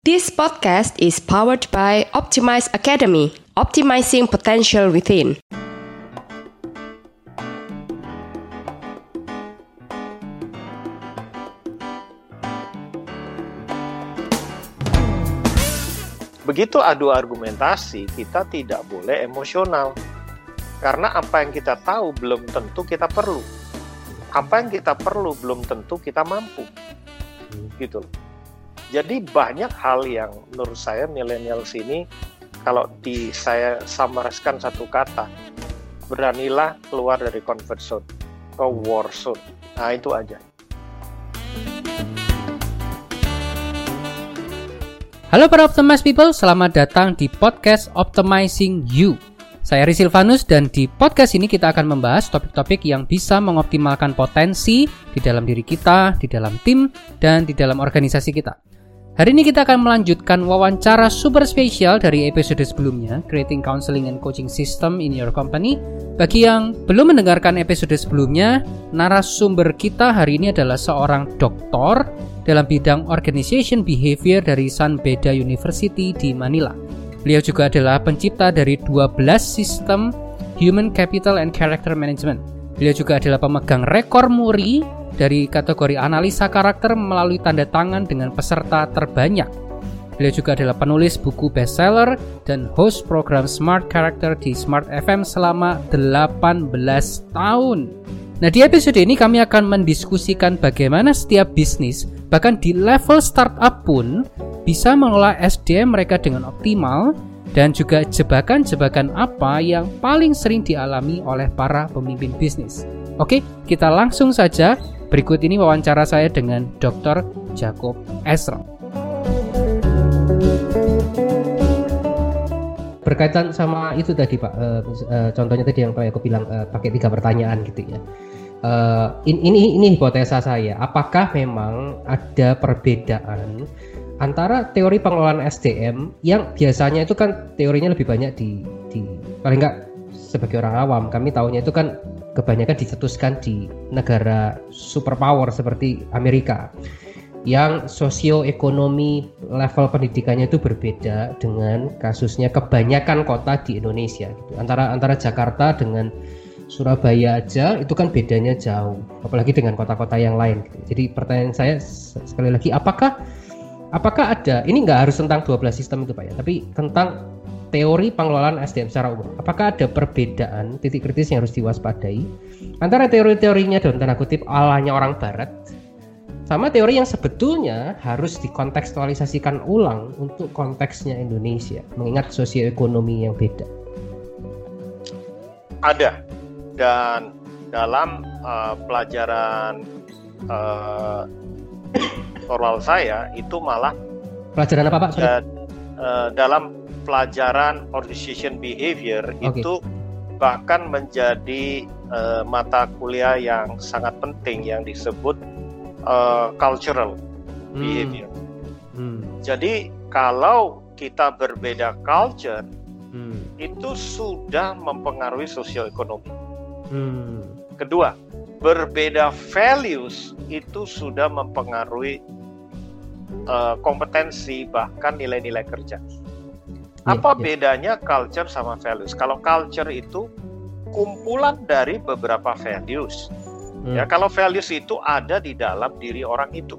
This podcast is powered by Optimize Academy, optimizing potential within. Begitu adu argumentasi, kita tidak boleh emosional. Karena apa yang kita tahu belum tentu kita perlu. Apa yang kita perlu belum tentu kita mampu. Gitu loh. Jadi banyak hal yang menurut saya milenial sini kalau di saya samarkan satu kata, beranilah keluar dari comfort zone ke war zone. Nah itu aja. Halo para Optimize People, selamat datang di podcast Optimizing You. Saya Rizky Silvanus dan di podcast ini kita akan membahas topik-topik yang bisa mengoptimalkan potensi di dalam diri kita, di dalam tim, dan di dalam organisasi kita. Hari ini kita akan melanjutkan wawancara super spesial dari episode sebelumnya, Creating Counseling and Coaching System in Your Company. Bagi yang belum mendengarkan episode sebelumnya, narasumber kita hari ini adalah seorang doktor dalam bidang Organization Behavior dari San Beda University di Manila. Beliau juga adalah pencipta dari 12 sistem Human Capital and Character Management. Beliau juga adalah pemegang rekor muri dari kategori analisa karakter melalui tanda tangan dengan peserta terbanyak. Beliau juga adalah penulis buku bestseller dan host program Smart Character di Smart FM selama 18 tahun. Nah, di episode ini kami akan mendiskusikan bagaimana setiap bisnis, bahkan di level startup pun, bisa mengelola SDM mereka dengan optimal dan juga jebakan-jebakan apa yang paling sering dialami oleh para pemimpin bisnis. Oke, kita langsung saja Berikut ini wawancara saya dengan Dr. Jacob Esra. Berkaitan sama itu tadi Pak, uh, uh, contohnya tadi yang aku bilang uh, pakai tiga pertanyaan gitu ya. Uh, ini ini hipotesa saya. Apakah memang ada perbedaan antara teori pengelolaan SDM yang biasanya itu kan teorinya lebih banyak di, di paling enggak sebagai orang awam kami tahunya itu kan kebanyakan dicetuskan di negara superpower seperti Amerika yang sosioekonomi level pendidikannya itu berbeda dengan kasusnya kebanyakan kota di Indonesia gitu. antara antara Jakarta dengan Surabaya aja itu kan bedanya jauh apalagi dengan kota-kota yang lain gitu. jadi pertanyaan saya sekali lagi apakah apakah ada ini nggak harus tentang 12 sistem itu Pak ya tapi tentang teori pengelolaan SDM secara umum. Apakah ada perbedaan titik kritis yang harus diwaspadai antara teori-teorinya dalam tanda kutip alanya orang barat sama teori yang sebetulnya harus dikontekstualisasikan ulang untuk konteksnya Indonesia mengingat sosioekonomi yang beda. Ada dan dalam uh, pelajaran uh, oral saya itu malah pelajaran apa Pak? Sorry. Uh, dalam pelajaran organization behavior okay. itu bahkan menjadi uh, mata kuliah yang sangat penting yang disebut uh, cultural hmm. behavior. Hmm. Jadi kalau kita berbeda culture hmm. itu sudah mempengaruhi sosial ekonomi. Hmm. Kedua, berbeda values itu sudah mempengaruhi uh, kompetensi bahkan nilai-nilai kerja. Iya, Apa yeah, bedanya culture sama values? Kalau culture itu kumpulan dari beberapa values. Hmm. Ya, kalau values itu ada di dalam diri orang itu.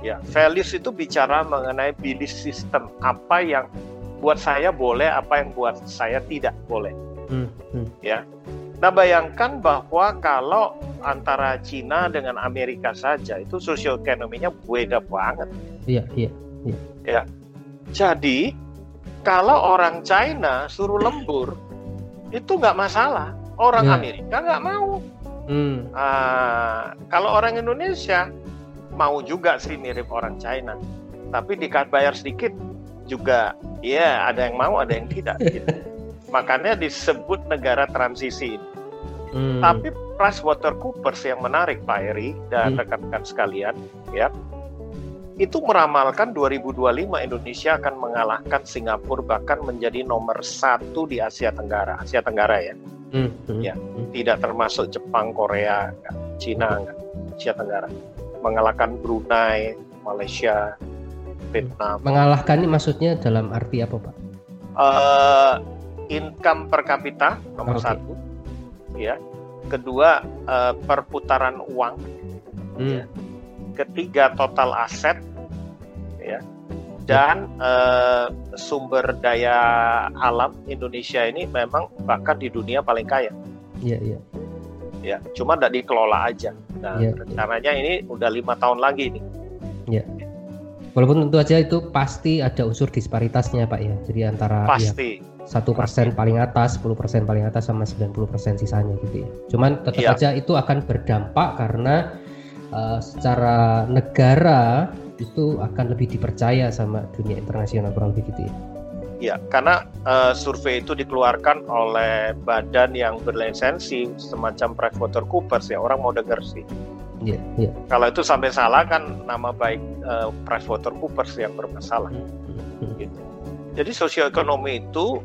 Ya, values itu bicara mengenai belief system, apa yang buat saya boleh, apa yang buat saya tidak boleh. Hmm. Hmm. Ya. Nah, bayangkan bahwa kalau antara Cina dengan Amerika saja itu sosioekonominya beda banget. Iya, iya, iya. Ya. Jadi, kalau orang China suruh lembur itu nggak masalah orang ya. Amerika nggak mau hmm. uh, kalau orang Indonesia mau juga sih mirip orang China tapi dikat bayar sedikit juga ya ada yang mau ada yang tidak gitu. makanya disebut negara transisi hmm. tapi PricewaterhouseCoopers yang menarik Pak Eri dan hmm. rekan-rekan hmm. sekalian ya itu meramalkan 2025 Indonesia akan mengalahkan Singapura bahkan menjadi nomor satu di Asia Tenggara Asia Tenggara ya hmm, hmm, ya hmm. tidak termasuk Jepang Korea Cina enggak, Asia Tenggara mengalahkan Brunei Malaysia Vietnam. Mengalahkan ini maksudnya dalam arti apa pak? Uh, income per kapita nomor okay. satu, ya. Kedua uh, perputaran uang, hmm. ya. Ketiga total aset, ya. Dan uh, sumber daya alam Indonesia ini memang bahkan di dunia paling kaya. Iya iya. Ya, cuma tidak dikelola aja. Nah, ya, rencananya ya. ini udah lima tahun lagi nih. Iya. Walaupun tentu aja itu pasti ada unsur disparitasnya Pak ya. Jadi antara ya, pasti satu persen paling atas, 10 persen paling atas sama 90 persen sisanya gitu ya. Cuman tetap ya. aja itu akan berdampak karena uh, secara negara itu akan lebih dipercaya sama dunia internasional kurang lebih gitu ya. Ya, karena uh, survei itu dikeluarkan oleh badan yang berlisensi semacam PricewaterhouseCoopers ya orang mau dengar sih. Iya, iya. Kalau itu sampai salah kan nama baik uh, PricewaterhouseCoopers yang bermasalah. Hmm, hmm, hmm. Gitu. Jadi sosioekonomi itu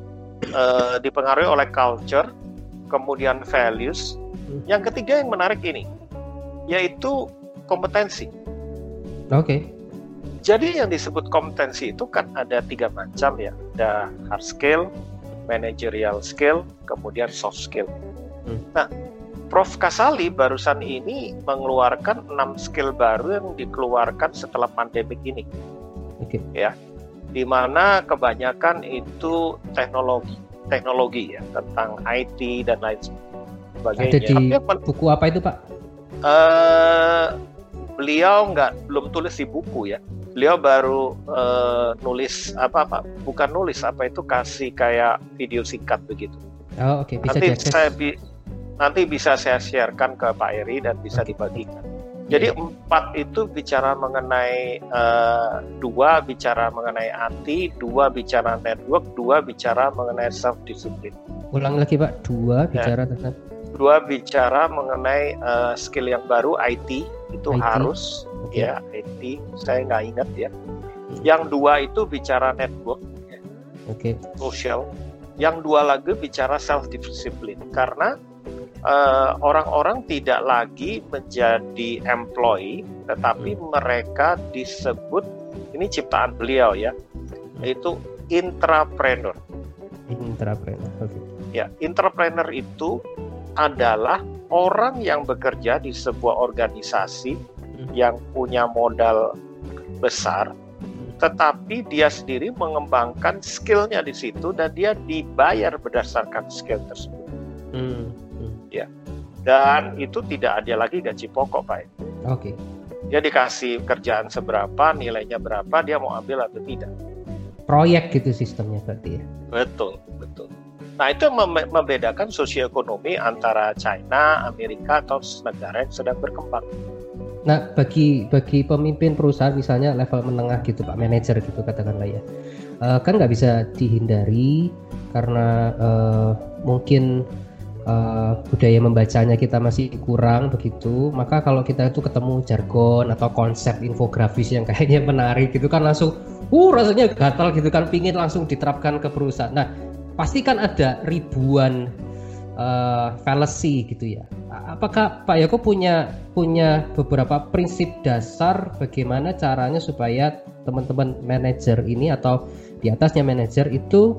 uh, dipengaruhi oleh culture, kemudian values. Yang ketiga yang menarik ini, yaitu kompetensi. Oke. Okay. Jadi yang disebut kompetensi itu kan ada tiga macam ya, ada hard skill, managerial skill, kemudian soft skill. Hmm. Nah, Prof Kasali barusan ini mengeluarkan enam skill baru yang dikeluarkan setelah pandemik ini. Oke. Okay. Ya, di mana kebanyakan itu teknologi, teknologi ya tentang IT dan lain sebagainya. Ada di buku apa itu Pak? Uh, beliau nggak belum tulis di buku ya beliau baru uh, nulis apa apa bukan nulis apa itu kasih kayak video singkat begitu. Oh oke okay. bisa nanti diakses. saya bi nanti bisa saya sharekan ke Pak Eri dan bisa okay. dibagikan. Jadi yeah. empat itu bicara mengenai uh, dua bicara mengenai anti, dua bicara network, dua bicara mengenai self discipline. Ulang lagi Pak, dua ya. bicara tentang dua bicara mengenai uh, skill yang baru IT itu IT. harus. Ya IT saya nggak ingat ya hmm. yang dua itu bicara network ya. okay. social yang dua lagi bicara self discipline karena eh, orang-orang uh, tidak lagi menjadi employee tetapi hmm. mereka disebut ini ciptaan beliau ya hmm. yaitu intrapreneur intrapreneur oke okay. ya intrapreneur itu adalah orang yang bekerja di sebuah organisasi yang punya modal besar, tetapi dia sendiri mengembangkan skillnya di situ dan dia dibayar berdasarkan skill tersebut. Hmm. Hmm. Ya, dan itu tidak ada lagi gaji pokok, Pak. Oke. Okay. Dia dikasih kerjaan seberapa, nilainya berapa, dia mau ambil atau tidak. Proyek gitu sistemnya berarti ya. Betul, betul. Nah itu membedakan sosioekonomi antara China, Amerika atau negara yang sedang berkembang. Nah, bagi bagi pemimpin perusahaan misalnya level menengah gitu, Pak manajer gitu katakanlah ya, uh, kan nggak bisa dihindari karena uh, mungkin uh, budaya membacanya kita masih kurang begitu. Maka kalau kita itu ketemu jargon atau konsep infografis yang kayaknya menarik gitu kan langsung, uh rasanya gatal gitu kan, pingin langsung diterapkan ke perusahaan. Nah, pasti kan ada ribuan uh, fallacy gitu ya apakah Pak Yoko punya punya beberapa prinsip dasar bagaimana caranya supaya teman-teman manajer ini atau di atasnya manajer itu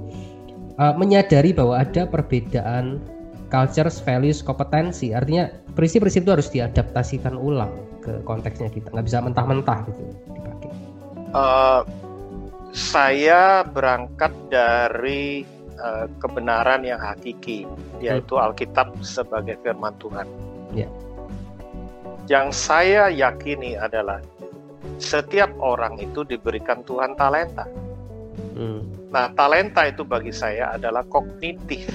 uh, menyadari bahwa ada perbedaan culture, values, kompetensi. Artinya prinsip-prinsip itu harus diadaptasikan ulang ke konteksnya kita. Nggak bisa mentah-mentah gitu dipakai. Uh, saya berangkat dari uh, kebenaran yang hakiki, yaitu hmm. Alkitab sebagai firman Tuhan. Ya. Yang saya yakini adalah setiap orang itu diberikan Tuhan talenta. Hmm. Nah, talenta itu bagi saya adalah kognitif,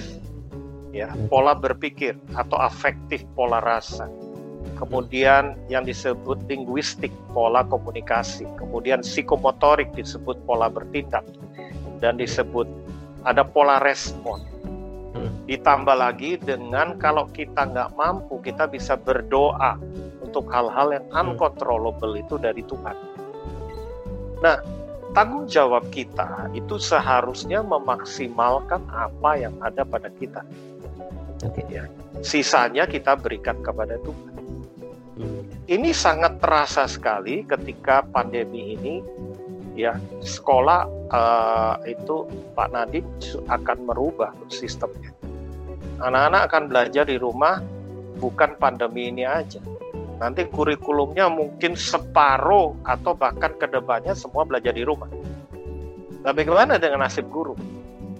ya, hmm. pola berpikir atau afektif, pola rasa. Kemudian yang disebut linguistik, pola komunikasi. Kemudian psikomotorik disebut pola bertindak dan disebut ada pola respon. Hmm. Ditambah lagi dengan kalau kita nggak mampu, kita bisa berdoa untuk hal-hal yang hmm. uncontrollable itu dari Tuhan. Nah, tanggung jawab kita itu seharusnya memaksimalkan apa yang ada pada kita. Oke. Ya. Sisanya kita berikan kepada Tuhan. Hmm. Ini sangat terasa sekali ketika pandemi ini ya sekolah uh, itu Pak Nadiem akan merubah sistemnya. Anak-anak akan belajar di rumah bukan pandemi ini aja. Nanti kurikulumnya mungkin separuh atau bahkan ke depannya semua belajar di rumah. Nah bagaimana dengan nasib guru?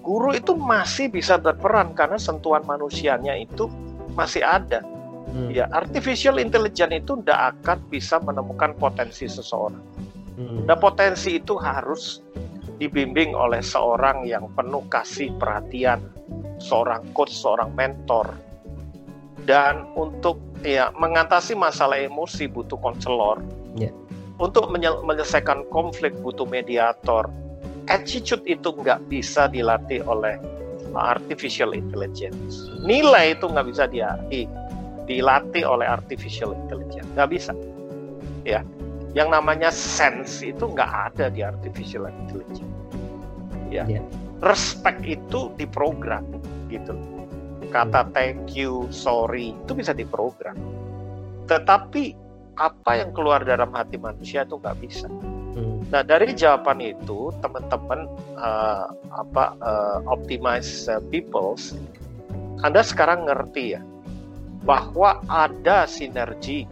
Guru itu masih bisa berperan karena sentuhan manusianya itu masih ada. Hmm. Ya, artificial intelligence itu tidak akan bisa menemukan potensi seseorang. Nah, potensi itu harus dibimbing oleh seorang yang penuh kasih perhatian, seorang coach, seorang mentor. Dan untuk ya mengatasi masalah emosi butuh konselor. Yeah. Untuk menyelesaikan konflik butuh mediator. Attitude itu nggak bisa dilatih oleh artificial intelligence. Nilai itu nggak bisa dilatih dilatih oleh artificial intelligence nggak bisa ya yang namanya sense itu nggak ada di artificial intelligence ya yeah. respect itu diprogram gitu kata hmm. thank you sorry itu bisa diprogram tetapi apa yang keluar dalam hati manusia itu nggak bisa hmm. nah dari jawaban itu teman-teman uh, apa uh, optimize uh, peoples anda sekarang ngerti ya bahwa ada sinergi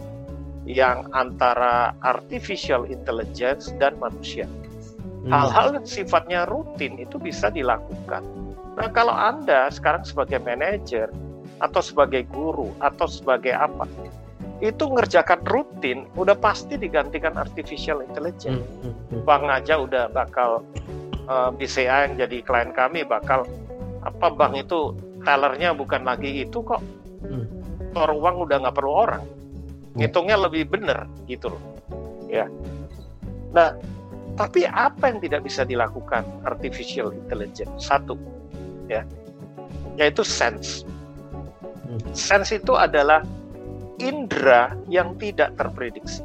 yang antara artificial intelligence dan manusia. Hmm. Hal-hal yang sifatnya rutin itu bisa dilakukan. Nah, kalau Anda sekarang sebagai manajer atau sebagai guru atau sebagai apa, itu ngerjakan rutin udah pasti digantikan artificial intelligence. Hmm. Hmm. Bang aja udah bakal uh, eh, BCA yang jadi klien kami bakal apa bang itu tellernya bukan lagi itu kok. Hmm store uang udah nggak perlu orang. Ngitungnya lebih benar gitu loh. Ya. Nah tapi apa yang tidak bisa dilakukan artificial intelligence? Satu ya yaitu sense. Hmm. sense itu adalah indera yang tidak terprediksi.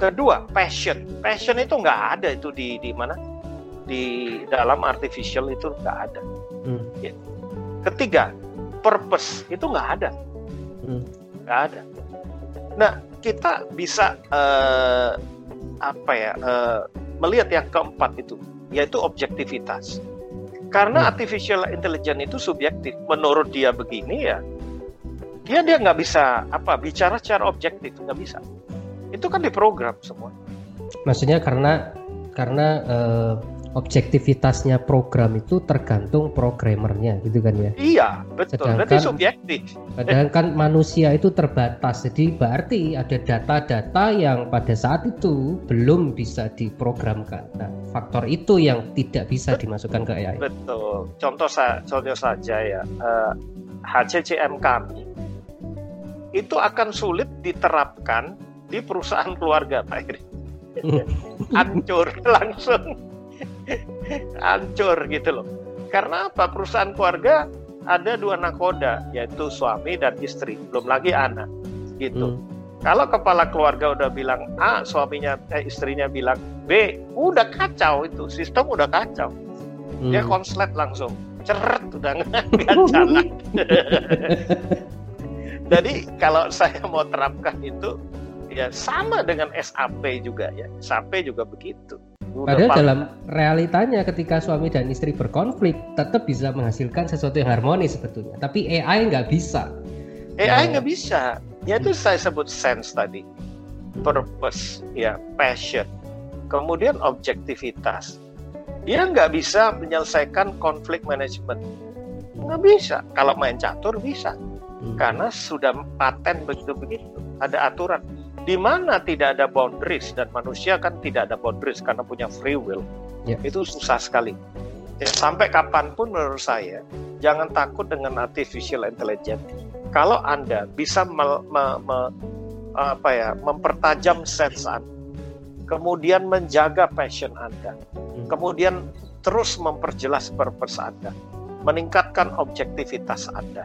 Kedua passion. Passion itu nggak ada itu di di mana? Di dalam artificial itu nggak ada. Hmm. ya. ketiga purpose itu nggak ada. Hmm. nggak ada nah kita bisa uh, apa ya uh, melihat yang keempat itu yaitu objektivitas. Karena hmm. artificial intelligence itu subjektif. Menurut dia begini ya dia dia nggak bisa apa bicara secara objektif nggak bisa. Itu kan diprogram semua. Maksudnya karena karena uh, objektivitasnya program itu tergantung programmernya gitu kan ya? Iya betul. Sedangkan, berarti subjektif. sedangkan manusia itu terbatas. Jadi berarti ada data-data yang pada saat itu belum bisa diprogramkan. Nah faktor itu yang tidak bisa dimasukkan ke AI betul. Contoh saya contoh saja ya. Uh, eh, HCCM kami itu akan sulit diterapkan di perusahaan keluarga Pak Iri hancur langsung hancur gitu loh. Karena apa? Perusahaan keluarga ada dua nakoda, yaitu suami dan istri, belum lagi anak, gitu. Hmm. Kalau kepala keluarga udah bilang A, suaminya eh, istrinya bilang B, udah kacau itu, sistem udah kacau. Hmm. Dia konslet langsung, ceret udah nggak jalan. Jadi kalau saya mau terapkan itu ya sama dengan SAP juga ya, SAP juga begitu. Padahal dalam realitanya ketika suami dan istri berkonflik tetap bisa menghasilkan sesuatu yang harmonis sebetulnya. Tapi AI nggak bisa. AI nggak bisa. Ya itu saya sebut sense tadi, purpose, ya passion, kemudian objektivitas. Dia nggak bisa menyelesaikan konflik manajemen. Nggak bisa. Kalau main catur bisa. Hmm. Karena sudah paten begitu-begitu. Ada aturan di mana tidak ada boundaries dan manusia kan tidak ada boundaries karena punya free will yeah. itu susah sekali ya, sampai kapan pun menurut saya jangan takut dengan artificial intelligence kalau anda bisa me, me, me, apa ya mempertajam sense anda kemudian menjaga passion anda hmm. kemudian terus memperjelas purpose anda meningkatkan objektivitas anda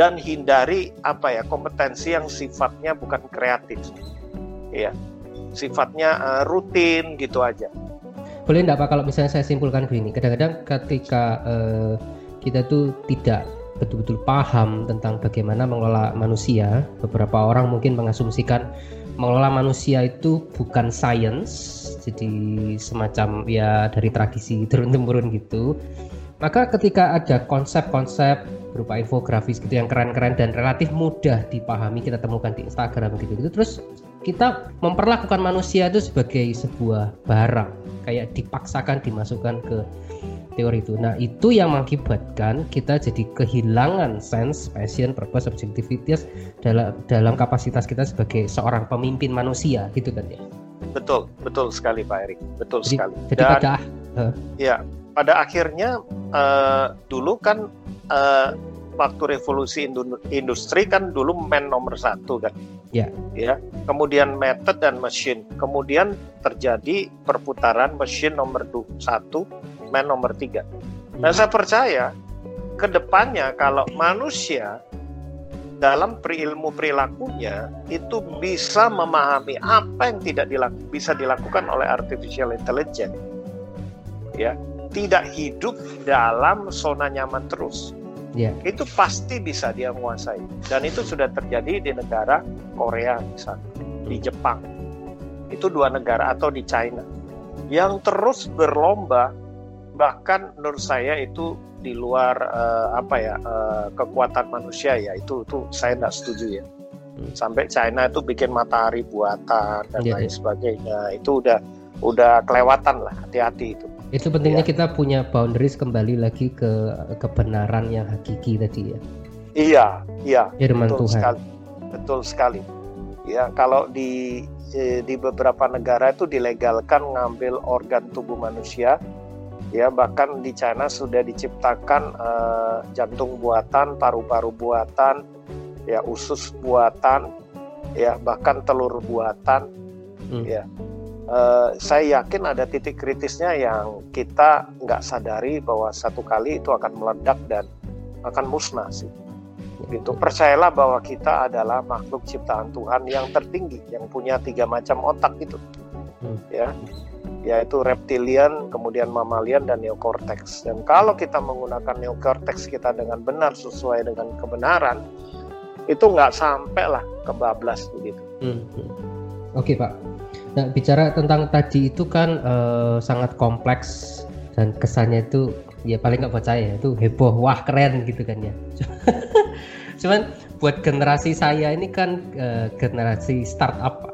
dan hindari apa ya kompetensi yang sifatnya bukan kreatif ya sifatnya uh, rutin gitu aja boleh enggak Pak kalau misalnya saya simpulkan begini kadang-kadang ketika uh, kita tuh tidak betul-betul paham tentang bagaimana mengelola manusia beberapa orang mungkin mengasumsikan mengelola manusia itu bukan science, jadi semacam ya dari tradisi turun temurun gitu. Maka ketika ada konsep-konsep berupa infografis gitu yang keren-keren dan relatif mudah dipahami kita temukan di Instagram gitu gitu terus kita memperlakukan manusia itu sebagai sebuah barang kayak dipaksakan dimasukkan ke teori itu. Nah, itu yang mengakibatkan kita jadi kehilangan sense, passion, purpose, objectivitas dalam dalam kapasitas kita sebagai seorang pemimpin manusia gitu kan ya. Betul, betul sekali Pak Erik. Betul jadi, sekali. Jadi Dan, pada uh, ya, pada akhirnya uh, dulu kan uh, waktu revolusi industri kan dulu man nomor satu kan. Ya. Ya. Kemudian method dan mesin. Kemudian terjadi perputaran mesin nomor satu man nomor tiga. Nah, saya percaya ke depannya kalau manusia dalam perilmu perilakunya itu bisa memahami apa yang tidak dilaku, bisa dilakukan oleh artificial intelligence, ya tidak hidup dalam zona nyaman terus. Yeah. Itu pasti bisa dia menguasai dan itu sudah terjadi di negara Korea misalnya, di. Jepang. Itu dua negara atau di China yang terus berlomba bahkan menurut saya itu di luar uh, apa ya uh, kekuatan manusia ya itu itu saya tidak setuju ya hmm. sampai China itu bikin matahari buatan dan yeah, lain yeah. sebagainya itu udah udah kelewatan lah hati-hati itu itu pentingnya ya. kita punya boundaries kembali lagi ke kebenaran yang hakiki tadi ya. Iya iya. Firman betul Tuhan. sekali. Betul sekali. Ya kalau di eh, di beberapa negara itu dilegalkan ngambil organ tubuh manusia. Ya bahkan di China sudah diciptakan uh, jantung buatan, paru-paru buatan, ya usus buatan, ya bahkan telur buatan, hmm. ya. Uh, saya yakin ada titik kritisnya yang kita nggak sadari bahwa satu kali itu akan meledak dan akan musnah sih. Gitu. Percayalah bahwa kita adalah makhluk ciptaan Tuhan yang tertinggi, yang punya tiga macam otak itu, hmm. ya yaitu reptilian, kemudian mammalian dan neocortex. Dan kalau kita menggunakan neocortex kita dengan benar sesuai dengan kebenaran, itu nggak sampai lah kebablas begitu. Hmm. Oke Pak. Nah bicara tentang tadi itu kan uh, sangat kompleks dan kesannya itu ya paling nggak percaya itu heboh. Wah keren gitu kan ya. Cuman buat generasi saya ini kan uh, generasi startup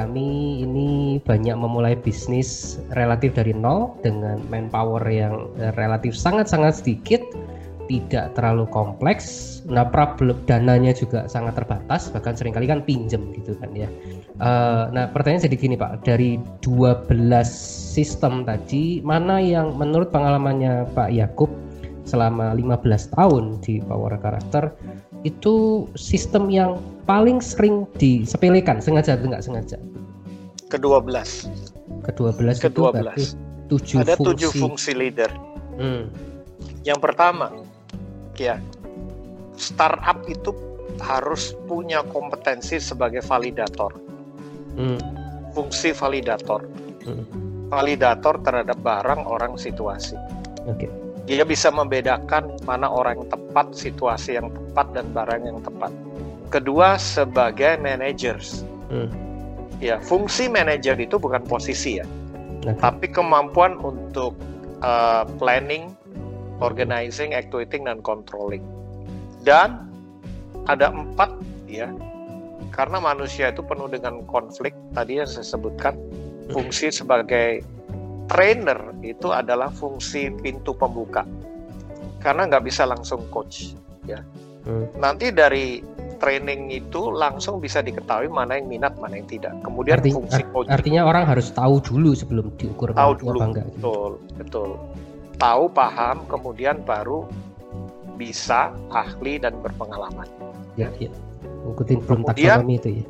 kami ini banyak memulai bisnis relatif dari nol dengan manpower yang eh, relatif sangat-sangat sedikit, tidak terlalu kompleks. Nah, problem dananya juga sangat terbatas, bahkan sering kali kan pinjem gitu kan ya. Uh, nah, pertanyaan jadi gini Pak, dari 12 sistem tadi, mana yang menurut pengalamannya Pak Yakub selama 15 tahun di Power Karakter itu sistem yang paling sering disepelekan sengaja atau enggak sengaja? Kedua belas. Kedua belas. Kedua belas. Tujuh Ada fungsi. tujuh fungsi leader. Hmm. Yang pertama, ya startup itu harus punya kompetensi sebagai validator. Hmm. Fungsi validator. Hmm. Validator terhadap barang, orang, situasi. Okay dia bisa membedakan mana orang yang tepat, situasi yang tepat, dan barang yang tepat. Kedua, sebagai managers. Hmm. Ya, fungsi manajer itu bukan posisi ya, okay. tapi kemampuan untuk uh, planning, organizing, actuating, dan controlling. Dan ada empat ya, karena manusia itu penuh dengan konflik. Tadi yang saya sebutkan, fungsi sebagai trainer itu adalah fungsi pintu pembuka karena nggak bisa langsung coach ya hmm. nanti dari training itu langsung bisa diketahui mana yang minat mana yang tidak kemudian Arti, fungsi coach artinya orang harus tahu dulu sebelum diukur tahu dulu apa enggak, gitu. betul betul tahu paham kemudian baru bisa ahli dan berpengalaman ya ya ikutin belum taksonomi itu ya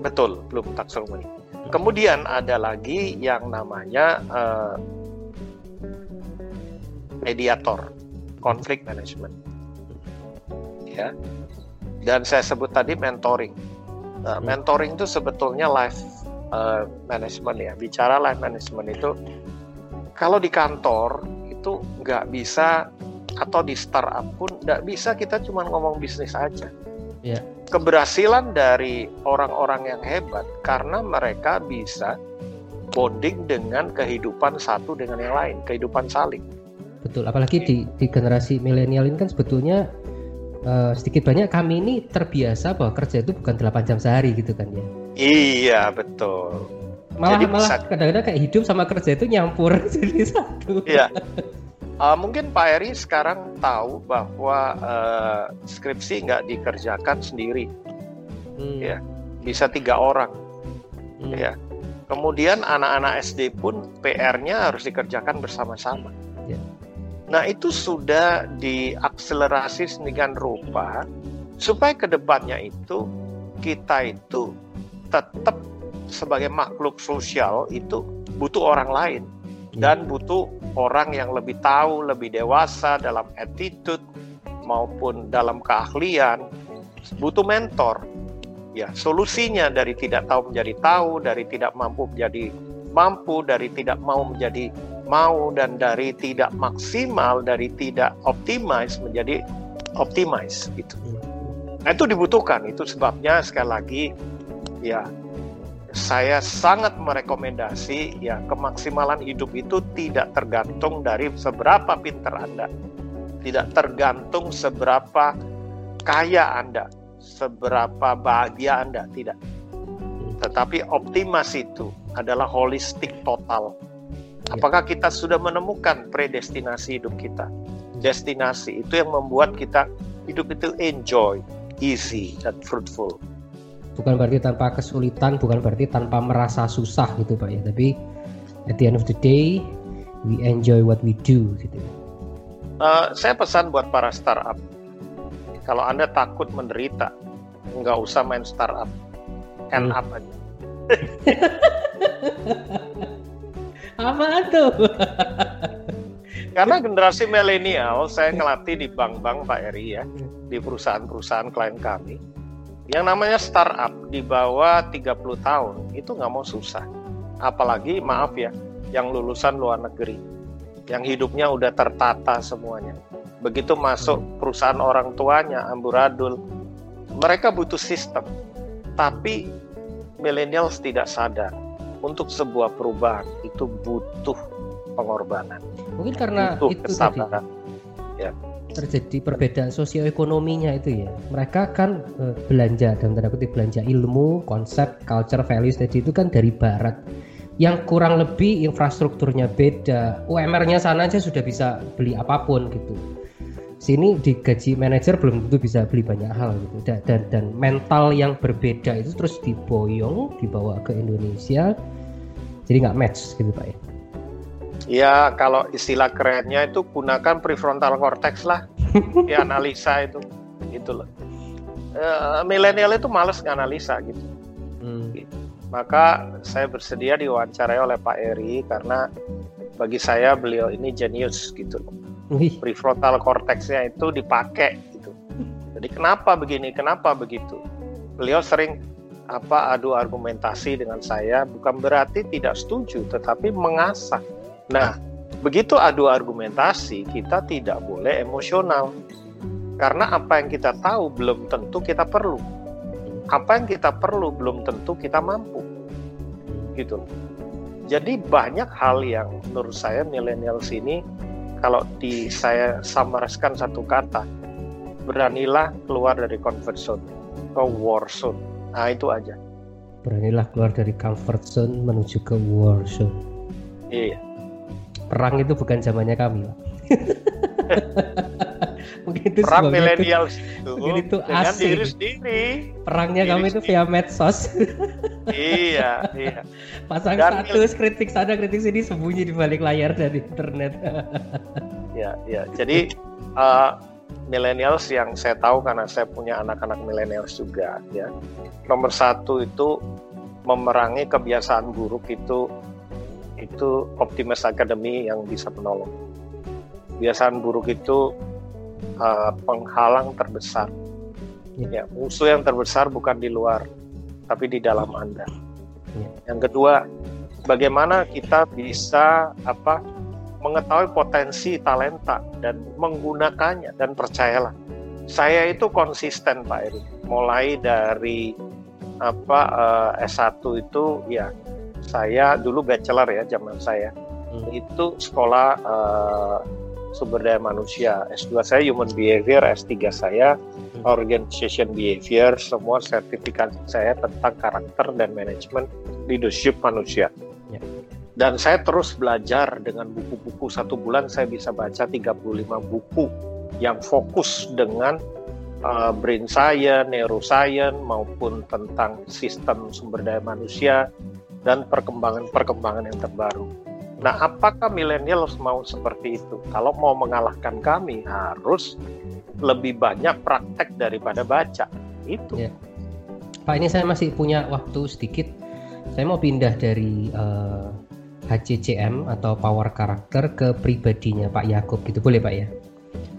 betul belum taksonomi Kemudian ada lagi yang namanya uh, mediator, konflik management. Ya. Dan saya sebut tadi mentoring. Nah, mentoring itu sebetulnya life uh, management ya. Bicara life management itu kalau di kantor itu nggak bisa atau di startup pun nggak bisa kita cuma ngomong bisnis aja. Yeah. keberhasilan dari orang-orang yang hebat karena mereka bisa bonding dengan kehidupan satu dengan yang lain, kehidupan saling. Betul, apalagi di, di generasi milenial ini kan sebetulnya uh, sedikit banyak kami ini terbiasa bahwa kerja itu bukan 8 jam sehari gitu kan ya. Iya, betul. Malah Jadi malah kadang-kadang kayak hidup sama kerja itu nyampur jadi satu. Iya. Uh, mungkin Pak Eri sekarang tahu bahwa uh, skripsi nggak dikerjakan sendiri, hmm. ya bisa tiga orang, hmm. ya. Kemudian anak-anak SD pun PR-nya harus dikerjakan bersama-sama. Ya. Nah itu sudah diakselerasi sedemikian rupa supaya ke depannya itu kita itu tetap sebagai makhluk sosial itu butuh orang lain dan butuh orang yang lebih tahu, lebih dewasa dalam attitude maupun dalam keahlian, butuh mentor. Ya, solusinya dari tidak tahu menjadi tahu, dari tidak mampu menjadi mampu, dari tidak mau menjadi mau dan dari tidak maksimal, dari tidak optimize menjadi optimize gitu. Nah, itu dibutuhkan. Itu sebabnya sekali lagi ya saya sangat merekomendasi ya kemaksimalan hidup itu tidak tergantung dari seberapa pintar Anda. Tidak tergantung seberapa kaya Anda, seberapa bahagia Anda, tidak. Tetapi optimas itu adalah holistik total. Ya. Apakah kita sudah menemukan predestinasi hidup kita? Destinasi itu yang membuat kita hidup itu enjoy, easy, dan fruitful bukan berarti tanpa kesulitan bukan berarti tanpa merasa susah gitu pak ya. Tapi at the end of the day we enjoy what we do gitu. Uh, saya pesan buat para startup. Kalau anda takut menderita nggak usah main startup. End hmm. up aja. Apa tuh? Karena generasi milenial saya ngelatih di bank-bank Pak Eri ya di perusahaan-perusahaan klien kami yang namanya startup di bawah 30 tahun itu nggak mau susah. Apalagi maaf ya, yang lulusan luar negeri, yang hidupnya udah tertata semuanya. Begitu masuk perusahaan orang tuanya, amburadul, mereka butuh sistem. Tapi millennials tidak sadar untuk sebuah perubahan itu butuh pengorbanan. Mungkin karena butuh itu kesabaran. Tadi. Ya terjadi perbedaan sosioekonominya itu ya. Mereka kan uh, belanja dan tanda kutip belanja ilmu konsep culture values tadi itu kan dari barat. Yang kurang lebih infrastrukturnya beda. UMR-nya sana aja sudah bisa beli apa pun gitu. Sini di gaji manajer belum tentu bisa beli banyak hal gitu. Dan, dan dan mental yang berbeda itu terus diboyong dibawa ke Indonesia jadi nggak match gitu pak ya Ya kalau istilah kerennya itu gunakan prefrontal cortex lah di analisa itu, gitu loh. E, milenial itu males nganalisa gitu. Hmm. gitu. Maka saya bersedia diwawancarai oleh Pak Eri karena bagi saya beliau ini jenius gitu loh. Prefrontal cortexnya itu dipakai gitu. Jadi kenapa begini, kenapa begitu? Beliau sering apa adu argumentasi dengan saya bukan berarti tidak setuju tetapi mengasah Nah, begitu adu argumentasi, kita tidak boleh emosional. Karena apa yang kita tahu belum tentu kita perlu. Apa yang kita perlu belum tentu kita mampu. Gitu. Jadi banyak hal yang menurut saya milenial sini kalau di saya samarkan satu kata, beranilah keluar dari comfort zone ke war zone. Nah, itu aja. Beranilah keluar dari comfort zone menuju ke war zone. Iya perang itu bukan zamannya kami lah. mungkin itu perang milenial itu. mungkin itu dengan asing. diri sendiri. Perangnya diri kami itu via medsos. Iya iya. Pasang dan status kritik sana kritik sini sembunyi di balik layar dari internet. Ya ya jadi uh, millennials yang saya tahu karena saya punya anak-anak millennials juga ya. Nomor satu itu memerangi kebiasaan buruk itu itu Optimus Academy yang bisa menolong. Kebiasaan buruk itu uh, penghalang terbesar. Ya. ya, musuh yang terbesar bukan di luar, tapi di dalam Anda. Ya. Yang kedua, bagaimana kita bisa apa mengetahui potensi talenta dan menggunakannya dan percayalah Saya itu konsisten Pak Eri. Mulai dari apa uh, eh, S1 itu ya saya dulu bachelor ya zaman saya. Hmm. Itu sekolah uh, sumber daya manusia. S2 saya human behavior, S3 saya hmm. organization behavior, semua sertifikat saya tentang karakter dan manajemen leadership manusia. Ya. Dan saya terus belajar dengan buku-buku satu bulan saya bisa baca 35 buku yang fokus dengan uh, brain science, neuroscience maupun tentang sistem sumber daya manusia dan perkembangan-perkembangan yang terbaru. Nah, apakah milenial mau seperti itu? Kalau mau mengalahkan kami harus lebih banyak praktek daripada baca. Itu. Ya. Pak, ini saya masih punya waktu sedikit. Saya mau pindah dari uh, eh, HCCM atau power karakter ke pribadinya Pak Yakub gitu boleh Pak ya?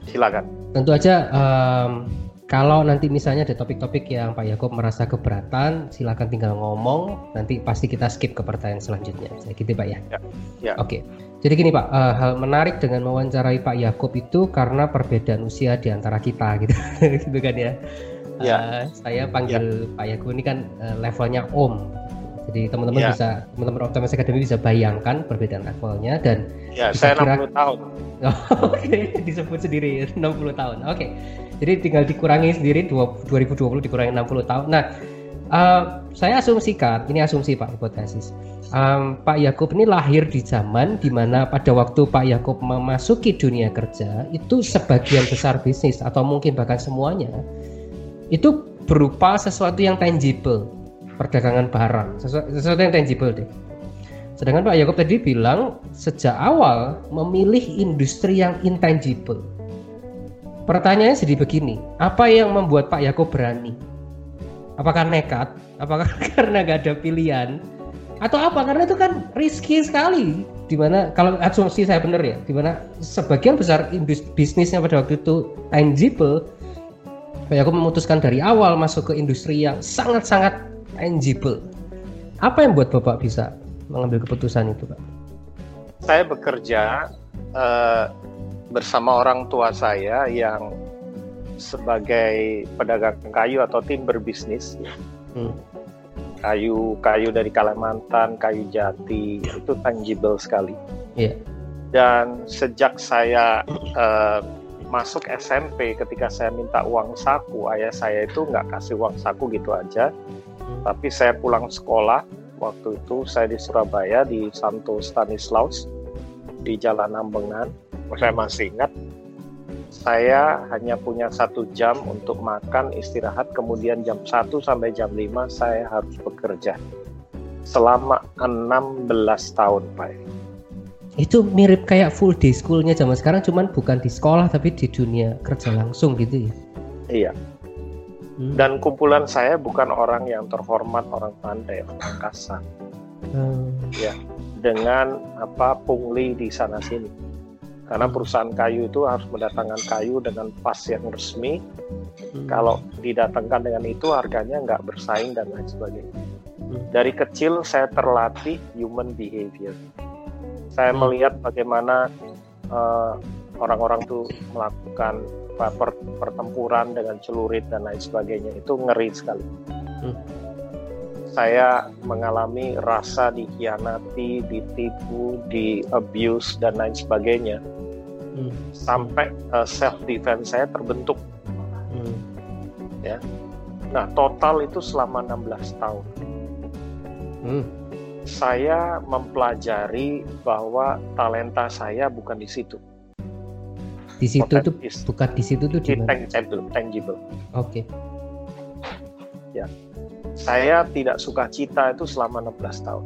Silakan. Tentu aja um, kalau nanti misalnya ada topik-topik yang Pak Yakob merasa keberatan, silakan tinggal ngomong. Nanti pasti kita skip ke pertanyaan selanjutnya. Saya gitu Pak ya. ya, ya. Oke. Jadi gini Pak, uh, hal menarik dengan mewawancarai Pak Yakob itu karena perbedaan usia di antara kita gitu, gitu kan ya. Ya. Uh, saya panggil ya. Pak Yakob ini kan uh, levelnya Om. Jadi teman-teman ya. bisa teman-teman Optimus Academy bisa bayangkan perbedaan levelnya dan Ya, saya kira... 60 tahun. Oh, Oke, okay. disebut sendiri 60 tahun. Oke. Okay. Jadi tinggal dikurangi sendiri 2020 dikurangi 60 tahun. Nah, uh, saya asumsikan, ini asumsi Pak hipotesis. Um, Pak Yakub ini lahir di zaman di mana pada waktu Pak Yakub memasuki dunia kerja itu sebagian besar bisnis atau mungkin bahkan semuanya itu berupa sesuatu yang tangible, perdagangan barang, sesuatu, sesuatu yang tangible deh. Sedangkan Pak Yakub tadi bilang sejak awal memilih industri yang intangible Pertanyaannya jadi begini, apa yang membuat Pak Yako berani? Apakah nekat? Apakah karena nggak ada pilihan? Atau apa? Karena itu kan risky sekali. Di mana kalau asumsi saya benar ya, di mana sebagian besar bisnisnya pada waktu itu tangible, Pak Yako memutuskan dari awal masuk ke industri yang sangat-sangat tangible. Apa yang buat Bapak bisa mengambil keputusan itu, Pak? Saya bekerja uh, bersama orang tua saya yang sebagai pedagang kayu atau tim berbisnis. Hmm. Kayu kayu dari Kalimantan, kayu jati itu tangible sekali. Yeah. Dan sejak saya uh, masuk SMP, ketika saya minta uang saku, ayah saya itu nggak kasih uang saku gitu aja. Tapi saya pulang sekolah waktu itu saya di Surabaya di Santo Stanislaus di Jalan Ambengan. Saya masih ingat saya hanya punya satu jam untuk makan istirahat. Kemudian jam 1 sampai jam 5 saya harus bekerja. Selama 16 tahun Pak. Itu mirip kayak full day schoolnya zaman sekarang cuman bukan di sekolah tapi di dunia kerja langsung gitu ya? Iya hmm. dan kumpulan saya bukan orang yang terhormat orang pandai orang kasar hmm. ya dengan apa pungli di sana sini karena perusahaan kayu itu harus mendatangkan kayu dengan pas yang resmi hmm. kalau didatangkan dengan itu harganya nggak bersaing dan lain sebagainya hmm. dari kecil saya terlatih human behavior saya hmm. melihat bagaimana uh, orang-orang itu melakukan per pertempuran dengan celurit dan lain sebagainya itu ngeri sekali hmm. saya mengalami rasa dikhianati, ditipu, di abuse dan lain sebagainya hmm. sampai uh, eh, self defense saya terbentuk hmm. ya nah total itu selama 16 tahun hmm. saya mempelajari bahwa talenta saya bukan di situ di situ tuh bukan di situ tuh di tangible tangible oke okay. ya saya tidak suka cita itu selama 16 tahun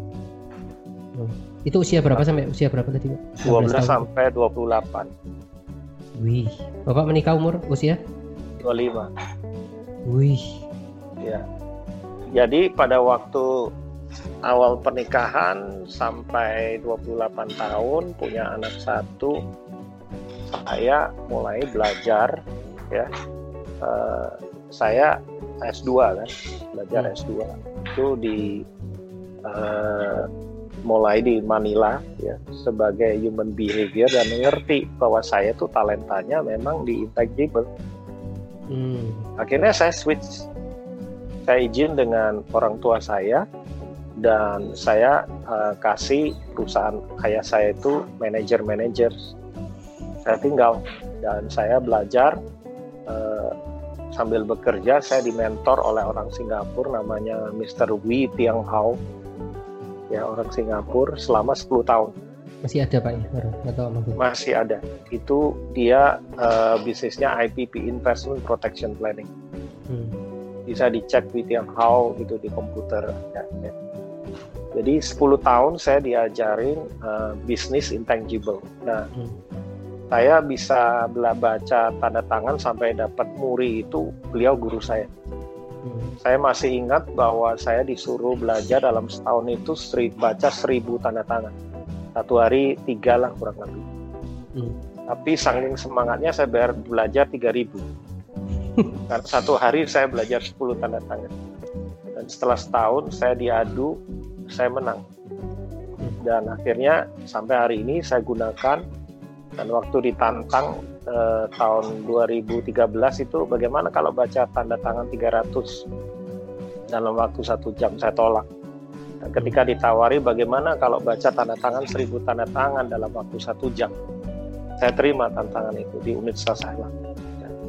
hmm itu usia berapa sampai usia berapa tadi, Pak? 12 tahun. sampai 28. Wih, Bapak menikah umur usia? 25. Wih. Ya. Jadi pada waktu awal pernikahan sampai 28 tahun punya anak satu saya mulai belajar ya. Uh, saya S2 kan belajar hmm. S2 itu di uh, mulai di Manila ya sebagai human behavior dan mengerti bahwa saya tuh talentanya memang di intangible. Hmm. akhirnya saya switch. Saya izin dengan orang tua saya dan saya uh, kasih perusahaan. Kayak saya itu manajer-manajer saya tinggal dan saya belajar uh, sambil bekerja saya dimentor oleh orang Singapura namanya Mr. Wee Tiang Hao ya orang Singapura selama 10 tahun masih ada pak ya atau masih ada itu dia uh, bisnisnya IPP Investment Protection Planning hmm. bisa dicek with yang how gitu di komputer ya, ya. jadi 10 tahun saya diajarin uh, bisnis intangible nah hmm. Saya bisa baca tanda tangan sampai dapat muri itu beliau guru saya. Hmm. saya masih ingat bahwa saya disuruh belajar dalam setahun itu seri, baca seribu tanda tangan. Satu hari tiga lah kurang lebih. Hmm. tapi saking semangatnya saya bayar belajar tiga ribu. Karena satu hari saya belajar 10 tanda tangan. Dan setelah setahun saya diadu saya menang. Dan akhirnya sampai hari ini saya gunakan dan waktu ditantang eh, tahun 2013 itu bagaimana kalau baca tanda tangan 300 dalam waktu satu jam saya tolak. Ketika ditawari bagaimana kalau baca tanda tangan seribu tanda tangan dalam waktu satu jam? Saya terima tantangan itu di unit saya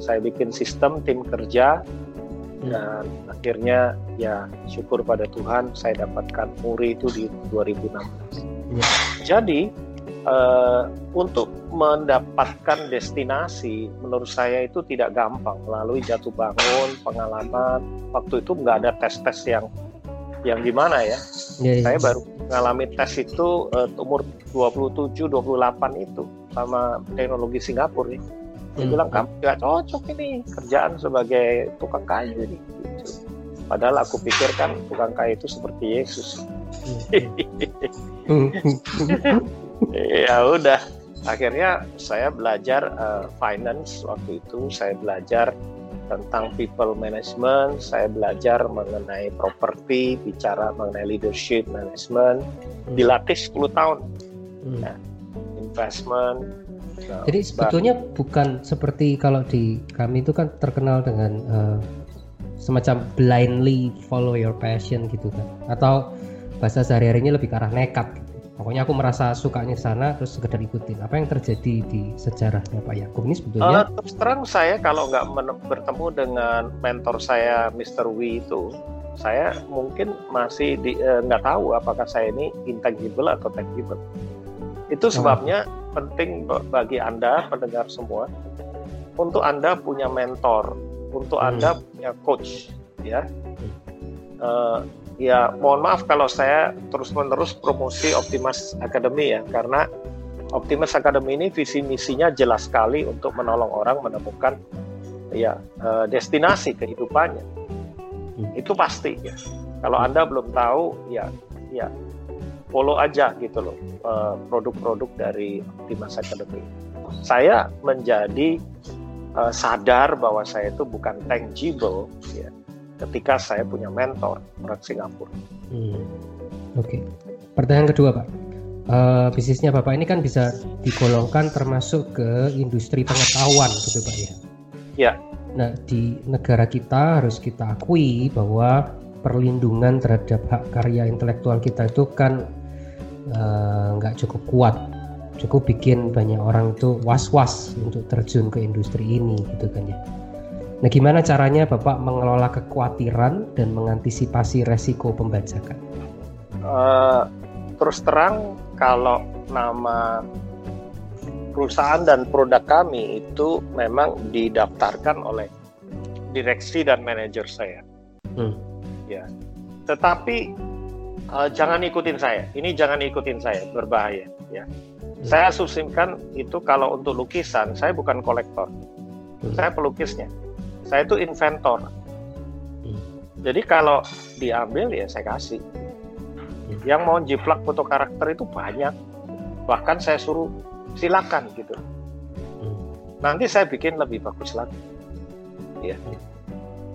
saya bikin sistem tim kerja dan akhirnya ya syukur pada Tuhan saya dapatkan muri itu di 2016 ya. jadi uh, untuk mendapatkan destinasi menurut saya itu tidak gampang melalui jatuh bangun pengalaman waktu itu nggak ada tes-tes yang yang gimana ya. Yeah, yeah. Saya baru mengalami tes itu uh, umur 27 28 itu sama teknologi Singapura nih. Dia hmm. bilang kamu gak cocok ini kerjaan sebagai tukang kayu ini. Gitu. Padahal aku pikir kan tukang kayu itu seperti Yesus. Ya udah, akhirnya saya belajar uh, finance waktu itu. Saya belajar tentang people management, saya belajar mengenai properti, bicara mengenai leadership management, hmm. dilatih 10 tahun. Hmm. Nah, investment. Nah, Jadi sebetulnya bukan seperti kalau di kami itu kan terkenal dengan uh, semacam blindly follow your passion gitu kan, atau bahasa sehari-harinya lebih ke arah nekat. Pokoknya aku merasa sukanya sana terus sekedar ikutin apa yang terjadi di sejarahnya Pak Yakub ini sebetulnya uh, terus terang saya kalau nggak bertemu dengan mentor saya Mr. Wee itu saya mungkin masih nggak uh, tahu apakah saya ini intangible atau tangible itu sebabnya oh. penting bagi anda pendengar semua untuk anda punya mentor untuk hmm. anda punya coach ya uh, ya mohon maaf kalau saya terus-menerus promosi Optimas Academy ya karena Optimas Academy ini visi misinya jelas sekali untuk menolong orang menemukan ya eh, destinasi kehidupannya. Hmm. Itu pasti ya. Kalau Anda belum tahu ya ya follow aja gitu loh eh, produk-produk dari Optimas Academy. Saya menjadi uh, sadar bahwa saya itu bukan tangible ya ketika saya punya mentor orang Singapura. Hmm. Oke. Okay. Pertanyaan kedua, Pak. Uh, bisnisnya Bapak ini kan bisa digolongkan termasuk ke industri pengetahuan, gitu Pak ya? Ya. Nah, di negara kita harus kita akui bahwa perlindungan terhadap hak karya intelektual kita itu kan eh, nggak uh, cukup kuat cukup bikin banyak orang itu was-was untuk terjun ke industri ini gitu kan ya Nah, gimana caranya Bapak mengelola kekhawatiran dan mengantisipasi resiko pembajakan? Uh, terus terang, kalau nama perusahaan dan produk kami itu memang didaftarkan oleh direksi dan manajer saya. Hmm. Ya, tetapi uh, jangan ikutin saya. Ini jangan ikutin saya, berbahaya. Ya, hmm. saya asumsikan itu kalau untuk lukisan, saya bukan kolektor, hmm. saya pelukisnya saya itu inventor. Hmm. jadi kalau diambil ya saya kasih. Hmm. yang mau jiplak foto karakter itu banyak. Bahkan saya suruh silakan gitu. Hmm. nanti saya bikin lebih bagus lagi. Ya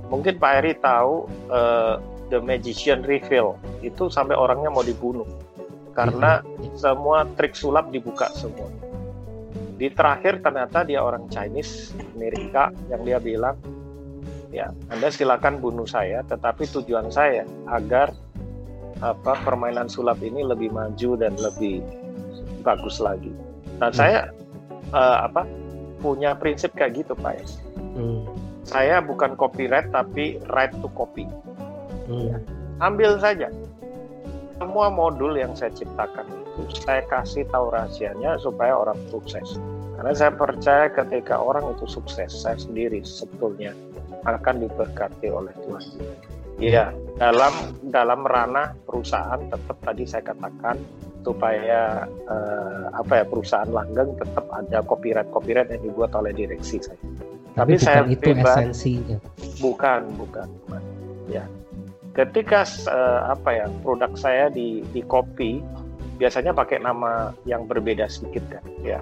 mungkin Pak Eri tahu uh, The Magician Reveal. Itu sampai orangnya mau dibunuh. Karena semua trik sulap dibuka semua di terakhir ternyata dia orang Chinese Amerika yang dia bilang ya Anda silakan bunuh saya tetapi tujuan saya agar apa permainan sulap ini lebih maju dan lebih bagus lagi nah hmm. saya uh, apa punya prinsip kayak gitu pak ya hmm. saya bukan copyright tapi right to copy hmm. ya. ambil saja semua modul yang saya ciptakan itu saya kasih tahu rahasianya supaya orang sukses karena saya percaya ketika orang itu sukses saya sendiri sebetulnya akan diberkati oleh Tuhan Iya, dalam dalam ranah perusahaan tetap tadi saya katakan supaya eh, apa ya perusahaan langgeng tetap ada copyright copyright yang dibuat oleh direksi saya. Tapi, Tapi saya itu pribadi, esensinya. Bukan, bukan, bukan. Ya, ketika uh, apa ya produk saya di di copy biasanya pakai nama yang berbeda sedikit kan ya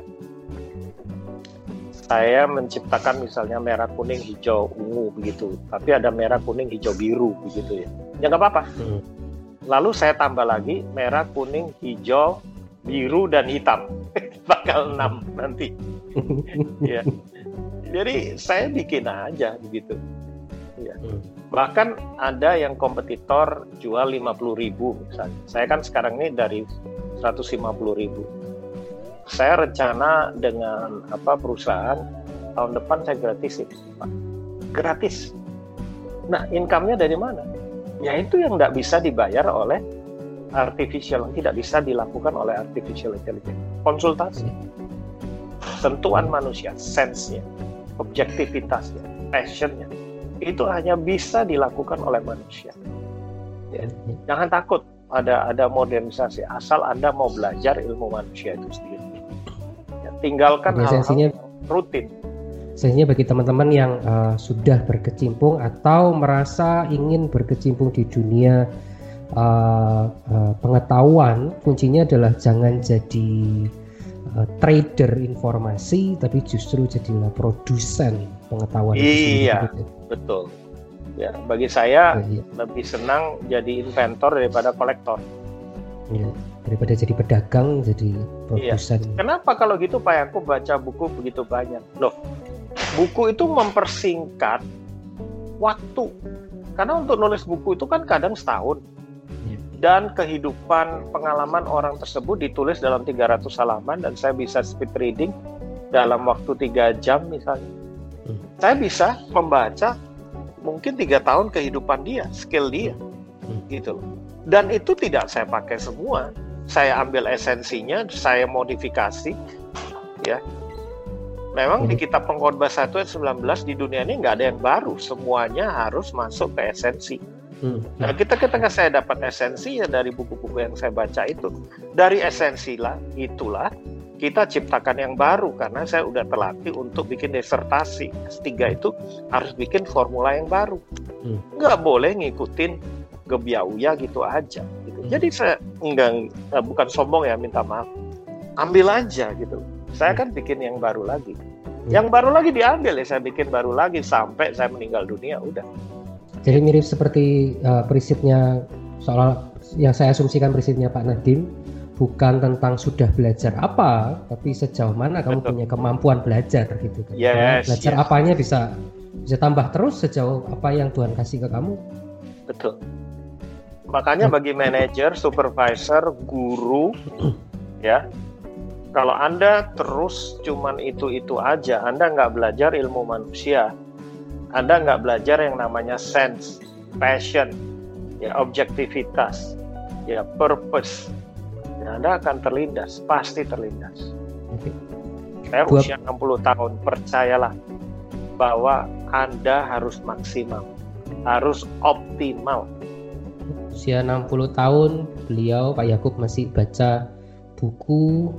saya menciptakan misalnya merah kuning hijau ungu begitu. Tapi ada merah kuning hijau biru begitu ya. Ya nggak apa-apa. Hmm. lalu saya tambah lagi merah kuning hijau biru dan hitam. Bakal enam nanti. Ya. Jadi saya bikin aja begitu. Ya. Hmm. Bahkan ada yang kompetitor jual 50 ribu misalnya. Saya kan sekarang ini dari 150 ribu saya rencana dengan apa perusahaan tahun depan saya gratis Pak. gratis nah income-nya dari mana ya itu yang tidak bisa dibayar oleh artificial tidak bisa dilakukan oleh artificial intelligence konsultasi sentuhan manusia sense-nya objektivitasnya passionnya itu hanya bisa dilakukan oleh manusia. Ya. Jangan takut ada ada modernisasi asal anda mau belajar ilmu manusia itu sendiri. Ya, tinggalkan hal-hal rutin. Sehingga bagi teman-teman yang uh, sudah berkecimpung atau merasa ingin berkecimpung di dunia uh, uh, pengetahuan, kuncinya adalah jangan jadi uh, trader informasi, tapi justru jadilah produsen pengetahuan. Iya. Betul. Ya, bagi saya ya, lebih senang jadi inventor daripada kolektor. Ya, daripada jadi pedagang, jadi produsen. Iya. Kenapa kalau gitu Pak aku baca buku begitu banyak? Loh, buku itu mempersingkat waktu. Karena untuk nulis buku itu kan kadang setahun. Ya. Dan kehidupan pengalaman orang tersebut ditulis dalam 300 halaman dan saya bisa speed reading dalam waktu tiga jam misalnya saya bisa membaca mungkin tiga tahun kehidupan dia, skill dia, hmm. gitu loh. Dan itu tidak saya pakai semua. Saya ambil esensinya, saya modifikasi, ya. Memang di hmm. kitab pengkhotbah 1 ayat 19 di dunia ini nggak ada yang baru, semuanya harus masuk ke esensi. Hmm. Nah, kita ketika saya dapat esensi ya dari buku-buku yang saya baca itu, dari esensi lah itulah kita ciptakan yang baru karena saya udah terlatih untuk bikin desertasi S3 itu harus bikin formula yang baru hmm. nggak boleh ngikutin gebiauya gitu aja gitu. Hmm. jadi saya enggak eh, bukan sombong ya minta maaf ambil aja gitu saya hmm. kan bikin yang baru lagi hmm. yang baru lagi diambil ya saya bikin baru lagi sampai saya meninggal dunia udah jadi mirip seperti uh, prinsipnya soal yang saya asumsikan prinsipnya Pak Nadim bukan tentang sudah belajar apa, tapi sejauh mana kamu Betul. punya kemampuan belajar gitu kan. Yes, belajar yes. apanya bisa bisa tambah terus sejauh apa yang Tuhan kasih ke kamu. Betul. Makanya bagi manajer, supervisor, guru ya, kalau Anda terus cuman itu-itu aja, Anda nggak belajar ilmu manusia. Anda nggak belajar yang namanya sense, passion, ya objektivitas, ya purpose anda akan terlindas, pasti terlindas. Okay. Saya Buat... usia 60 tahun, percayalah bahwa Anda harus maksimal, harus optimal. Usia 60 tahun, beliau Pak Yakub masih baca buku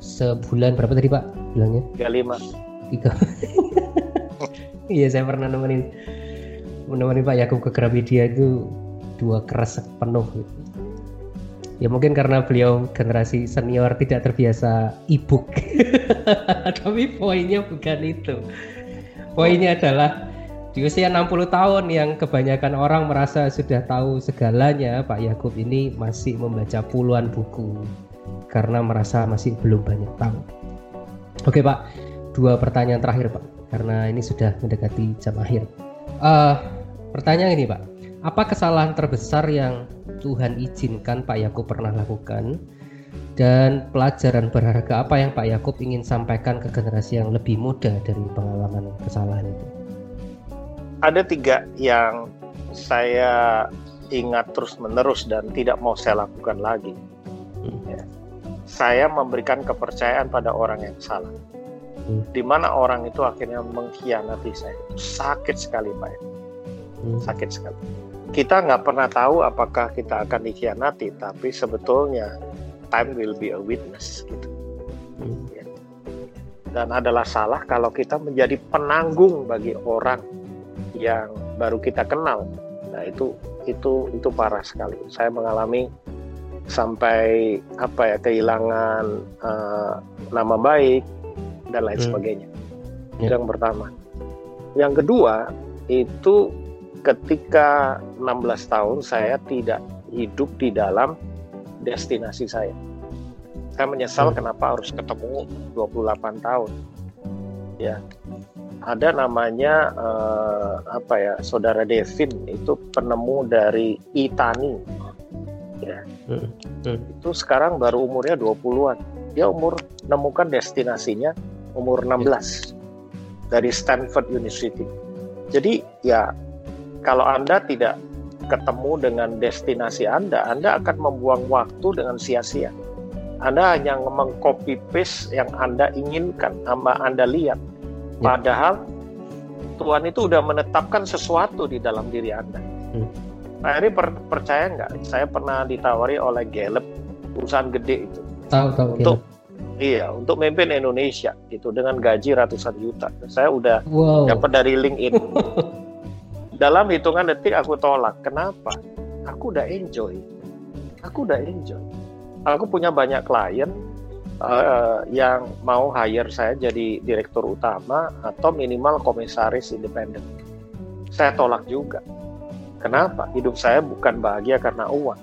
sebulan berapa tadi Pak bilangnya? 35. Tiga. Iya saya pernah nemenin menemani Pak Yakub ke Gramedia itu dua keras penuh ya mungkin karena beliau generasi senior tidak terbiasa e-book. Tapi poinnya bukan itu. Poinnya adalah di usia 60 tahun yang kebanyakan orang merasa sudah tahu segalanya Pak Yakub ini masih membaca puluhan buku karena merasa masih belum banyak tahu. Oke Pak. Dua pertanyaan terakhir Pak. Karena ini sudah mendekati jam akhir. Uh, pertanyaan ini Pak, apa kesalahan terbesar yang Tuhan izinkan Pak Yakub pernah lakukan? Dan pelajaran berharga apa yang Pak Yakub ingin sampaikan ke generasi yang lebih muda dari pengalaman kesalahan itu? Ada tiga yang saya ingat terus-menerus dan tidak mau saya lakukan lagi. Hmm. Ya. Saya memberikan kepercayaan pada orang yang salah. Hmm. Di mana orang itu akhirnya mengkhianati saya. Sakit sekali Pak. Hmm. Sakit sekali. Kita nggak pernah tahu apakah kita akan dikhianati, tapi sebetulnya time will be a witness gitu. Hmm. Ya. Dan adalah salah kalau kita menjadi penanggung bagi orang yang baru kita kenal. Nah itu itu itu parah sekali. Saya mengalami sampai apa ya kehilangan uh, nama baik dan lain hmm. sebagainya. Yeah. Yang pertama. Yang kedua itu ketika 16 tahun saya tidak hidup di dalam destinasi saya. Saya menyesal hmm. kenapa harus ketemu 28 tahun. Ya. Ada namanya uh, apa ya, Saudara Devin itu penemu dari Itani. Ya. Hmm. Hmm. Itu sekarang baru umurnya 20-an. Dia umur menemukan destinasinya umur 16 ya. dari Stanford University. Jadi ya kalau Anda tidak ketemu dengan destinasi Anda, Anda akan membuang waktu dengan sia-sia. Anda hanya mengcopy paste yang Anda inginkan, Anda lihat. Ya. Padahal Tuhan itu sudah menetapkan sesuatu di dalam diri Anda. Hmm. Nah ini per percaya nggak? Saya pernah ditawari oleh Gallup, perusahaan gede itu. Tahu tahu. Untuk Iya, untuk memimpin Indonesia itu dengan gaji ratusan juta. Saya udah wow. dapat dari LinkedIn. dalam hitungan detik aku tolak. Kenapa? Aku udah enjoy. Aku udah enjoy. Aku punya banyak klien uh, yang mau hire saya jadi direktur utama atau minimal komisaris independen. Saya tolak juga. Kenapa? Hidup saya bukan bahagia karena uang.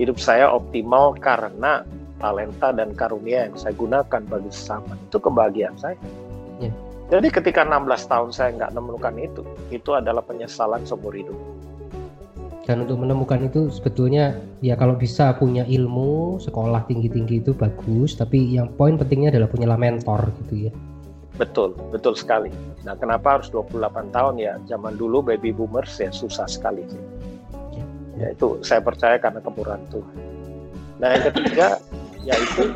Hidup saya optimal karena talenta dan karunia yang saya gunakan bagi sesama. Itu kebahagiaan saya. Yeah. Jadi ketika 16 tahun saya nggak menemukan itu, itu adalah penyesalan seumur hidup. Dan untuk menemukan itu sebetulnya ya kalau bisa punya ilmu, sekolah tinggi-tinggi itu bagus, tapi yang poin pentingnya adalah punyalah mentor gitu ya. Betul, betul sekali. Nah, kenapa harus 28 tahun ya? Zaman dulu baby boomers ya susah sekali sih. Ya, ya itu saya percaya karena kemurahan Tuhan. Nah, yang ketiga yaitu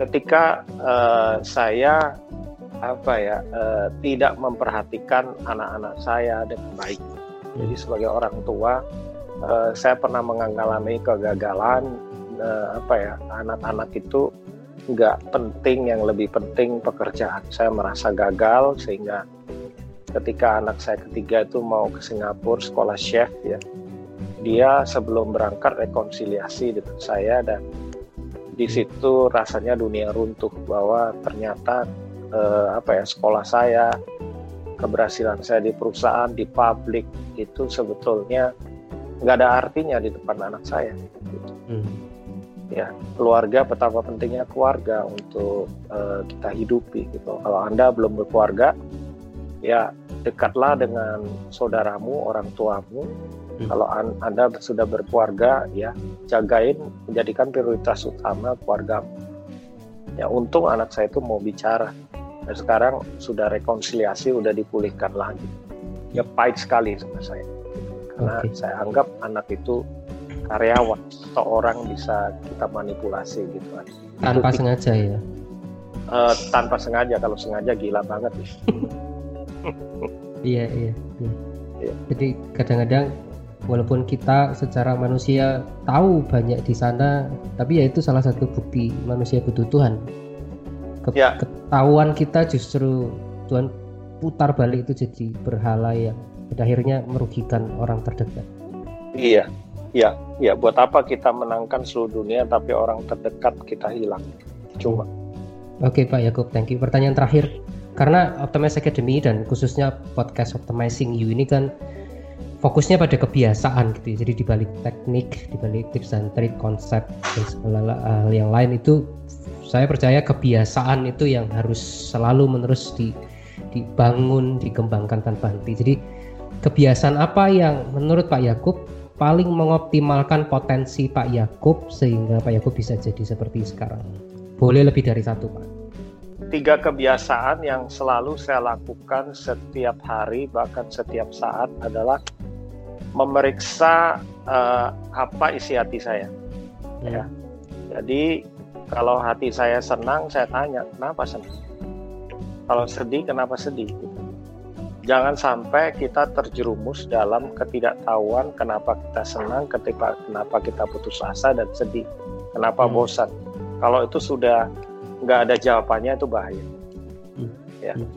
ketika uh, saya apa ya uh, tidak memperhatikan anak-anak saya dengan baik. Jadi sebagai orang tua uh, saya pernah mengalami kegagalan uh, apa ya anak-anak itu nggak penting yang lebih penting pekerjaan. Saya merasa gagal sehingga ketika anak saya ketiga itu mau ke Singapura sekolah chef ya dia sebelum berangkat rekonsiliasi dengan saya dan di situ rasanya dunia runtuh bahwa ternyata eh, apa ya sekolah saya keberhasilan saya di perusahaan di publik itu sebetulnya nggak ada artinya di depan anak saya gitu. hmm. ya keluarga betapa pentingnya keluarga untuk uh, kita hidupi gitu kalau anda belum berkeluarga ya dekatlah dengan saudaramu orang tuamu hmm. kalau an anda sudah berkeluarga ya jagain menjadikan prioritas utama keluarga ya untung anak saya itu mau bicara dan sekarang sudah rekonsiliasi, sudah dipulihkan lagi. Ya pahit sekali sama saya. Karena okay. saya anggap anak itu karyawan atau orang bisa kita manipulasi gitu kan. Tanpa itu, sengaja ya? Uh, tanpa sengaja, kalau sengaja gila banget. iya, iya, iya. iya. Jadi kadang-kadang walaupun kita secara manusia tahu banyak di sana, tapi ya itu salah satu bukti manusia butuh Tuhan ya. ketahuan kita justru Tuhan putar balik itu jadi berhala yang pada akhirnya merugikan orang terdekat. Iya, iya, iya. Buat apa kita menangkan seluruh dunia tapi orang terdekat kita hilang? Cuma. Oke Pak Yakub, thank you. Pertanyaan terakhir, karena Optimize Academy dan khususnya podcast Optimizing You ini kan fokusnya pada kebiasaan gitu ya. Jadi dibalik teknik, dibalik tips dan trik, konsep dan segala hal yang lain itu saya percaya kebiasaan itu yang harus selalu menerus di, dibangun, dikembangkan tanpa henti. Jadi kebiasaan apa yang menurut Pak Yakub paling mengoptimalkan potensi Pak Yakub sehingga Pak Yakub bisa jadi seperti sekarang? Boleh lebih dari satu, Pak. Tiga kebiasaan yang selalu saya lakukan setiap hari bahkan setiap saat adalah memeriksa uh, apa isi hati saya. Ya. Jadi kalau hati saya senang, saya tanya kenapa senang. Kalau sedih, kenapa sedih? Jangan sampai kita terjerumus dalam ketidaktahuan kenapa kita senang, ketika kenapa kita putus asa dan sedih, kenapa hmm. bosan kalau itu sudah nggak ada jawabannya itu bahaya. Hmm. Ya. Hmm.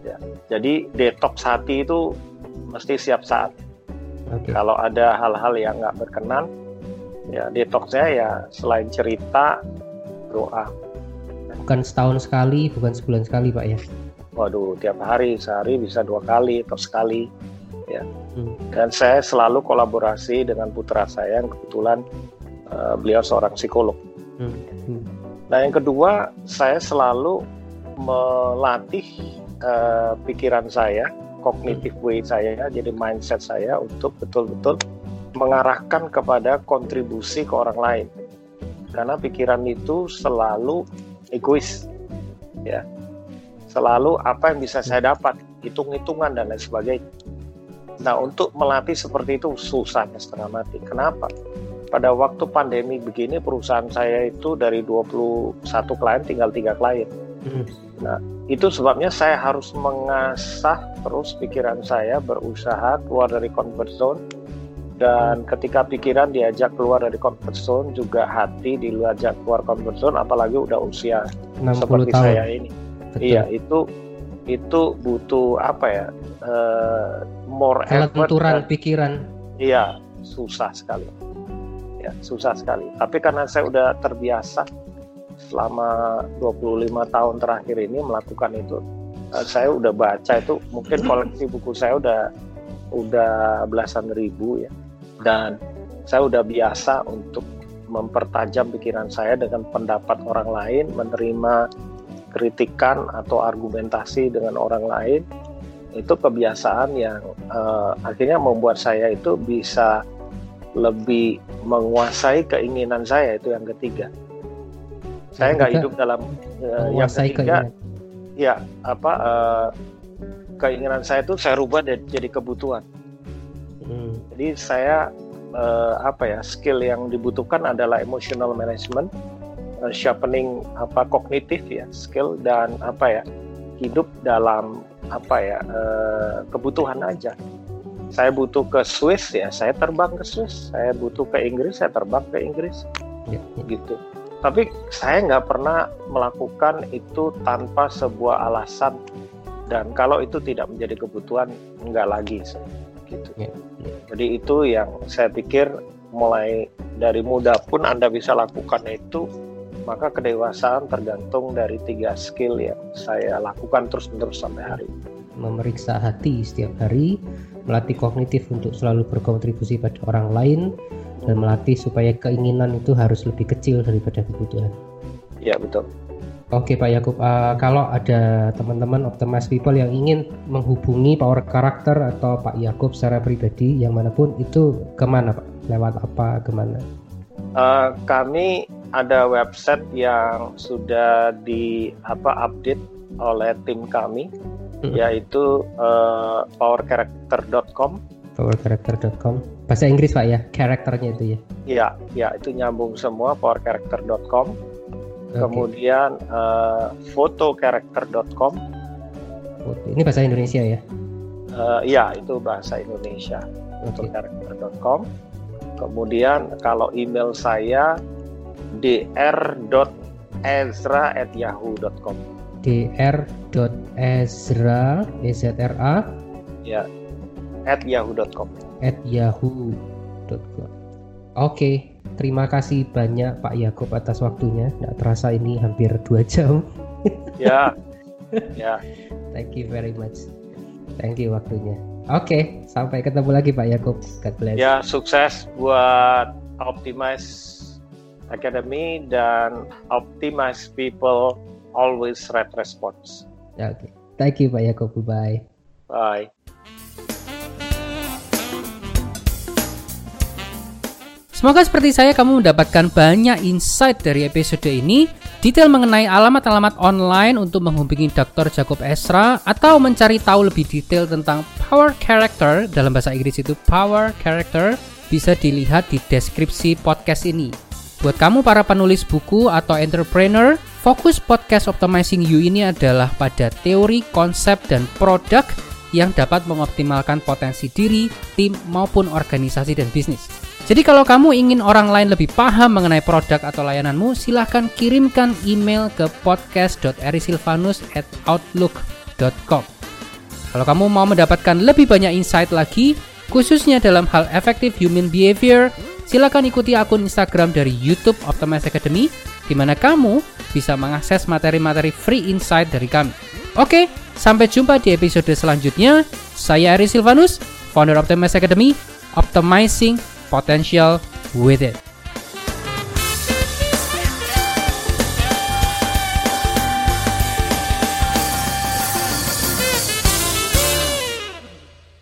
ya. Jadi detox hati itu mesti siap saat. Okay. Kalau ada hal-hal yang nggak berkenan, ya detoxnya ya selain cerita, doa. Bukan setahun sekali, bukan sebulan sekali, Pak ya? Waduh, tiap hari, sehari bisa dua kali atau sekali, ya. Hmm. Dan saya selalu kolaborasi dengan putra saya yang kebetulan uh, beliau seorang psikolog. Hmm. Nah, yang kedua, saya selalu melatih uh, pikiran saya, kognitif way saya, jadi mindset saya untuk betul-betul mengarahkan kepada kontribusi ke orang lain. Karena pikiran itu selalu egois, ya. Selalu apa yang bisa saya dapat, hitung-hitungan dan lain sebagainya. Nah, untuk melatih seperti itu susah setengah mati. Kenapa? pada waktu pandemi begini perusahaan saya itu dari 21 klien tinggal tiga klien. Hmm. Nah, itu sebabnya saya harus mengasah terus pikiran saya berusaha keluar dari comfort zone dan ketika pikiran diajak keluar dari comfort zone juga hati diajak keluar comfort zone apalagi udah usia seperti tahun. saya ini. Betul. Iya, itu itu butuh apa ya? Uh, more effort. pikiran. Iya, susah sekali ya susah sekali tapi karena saya udah terbiasa selama 25 tahun terakhir ini melakukan itu uh, saya udah baca itu mungkin koleksi buku saya udah udah belasan ribu ya dan saya udah biasa untuk mempertajam pikiran saya dengan pendapat orang lain menerima kritikan atau argumentasi dengan orang lain itu kebiasaan yang uh, akhirnya membuat saya itu bisa lebih menguasai keinginan saya itu yang ketiga. Saya nggak hidup dalam uh, yang ketiga. Keinginan. Ya apa uh, keinginan saya itu saya rubah jadi kebutuhan. Hmm. Jadi saya uh, apa ya skill yang dibutuhkan adalah emotional management, uh, sharpening apa kognitif ya skill dan apa ya hidup dalam apa ya uh, kebutuhan aja. Saya butuh ke Swiss ya saya terbang ke Swiss. Saya butuh ke Inggris saya terbang ke Inggris. Ya, ya. gitu. Tapi saya nggak pernah melakukan itu tanpa sebuah alasan. Dan kalau itu tidak menjadi kebutuhan nggak lagi gitu ya, jadi itu yang saya pikir mulai dari muda pun anda bisa lakukan itu maka kedewasaan tergantung dari tiga skill yang saya lakukan terus-menerus sampai hari ini memeriksa hati setiap hari melatih kognitif untuk selalu berkontribusi pada orang lain dan melatih supaya keinginan itu harus lebih kecil daripada kebutuhan. Ya betul. Oke Pak Yakub, uh, kalau ada teman-teman optimis people yang ingin menghubungi Power Karakter atau Pak Yakub secara pribadi yang mana pun itu ke mana Pak? Lewat apa? Ke mana? Uh, kami ada website yang sudah di apa update oleh tim kami hmm. yaitu uh, powercharacter.com powercharacter.com bahasa Inggris pak ya karakternya itu ya iya ya itu nyambung semua powercharacter.com okay. kemudian uh, ini bahasa Indonesia ya? Uh, iya itu bahasa Indonesia. Okay. kemudian kalau email saya dr.ezra@yahoo.com dr.ezra ezra ya at yahoo.com at yahoo.com oke terima kasih banyak Pak Yakob atas waktunya nggak terasa ini hampir dua jam ya ya thank you very much thank you waktunya oke sampai ketemu lagi Pak Yakob God bless ya sukses buat Optimize Academy dan Optimize People always right response. Okay. Thank you Pak Yakob. Bye. Bye. Semoga seperti saya kamu mendapatkan banyak insight dari episode ini, detail mengenai alamat-alamat online untuk menghubungi Dr. Jacob Esra atau mencari tahu lebih detail tentang power character dalam bahasa Inggris itu power character bisa dilihat di deskripsi podcast ini. Buat kamu para penulis buku atau entrepreneur, fokus podcast Optimizing You ini adalah pada teori, konsep, dan produk yang dapat mengoptimalkan potensi diri, tim, maupun organisasi dan bisnis. Jadi kalau kamu ingin orang lain lebih paham mengenai produk atau layananmu, silahkan kirimkan email ke podcast.erisilvanus@outlook.com. Kalau kamu mau mendapatkan lebih banyak insight lagi, khususnya dalam hal effective human behavior, silakan ikuti akun Instagram dari YouTube Optimize Academy, di mana kamu bisa mengakses materi-materi free insight dari kami. Oke, sampai jumpa di episode selanjutnya. Saya Ari Silvanus, founder Optimize Academy, optimizing potential with it.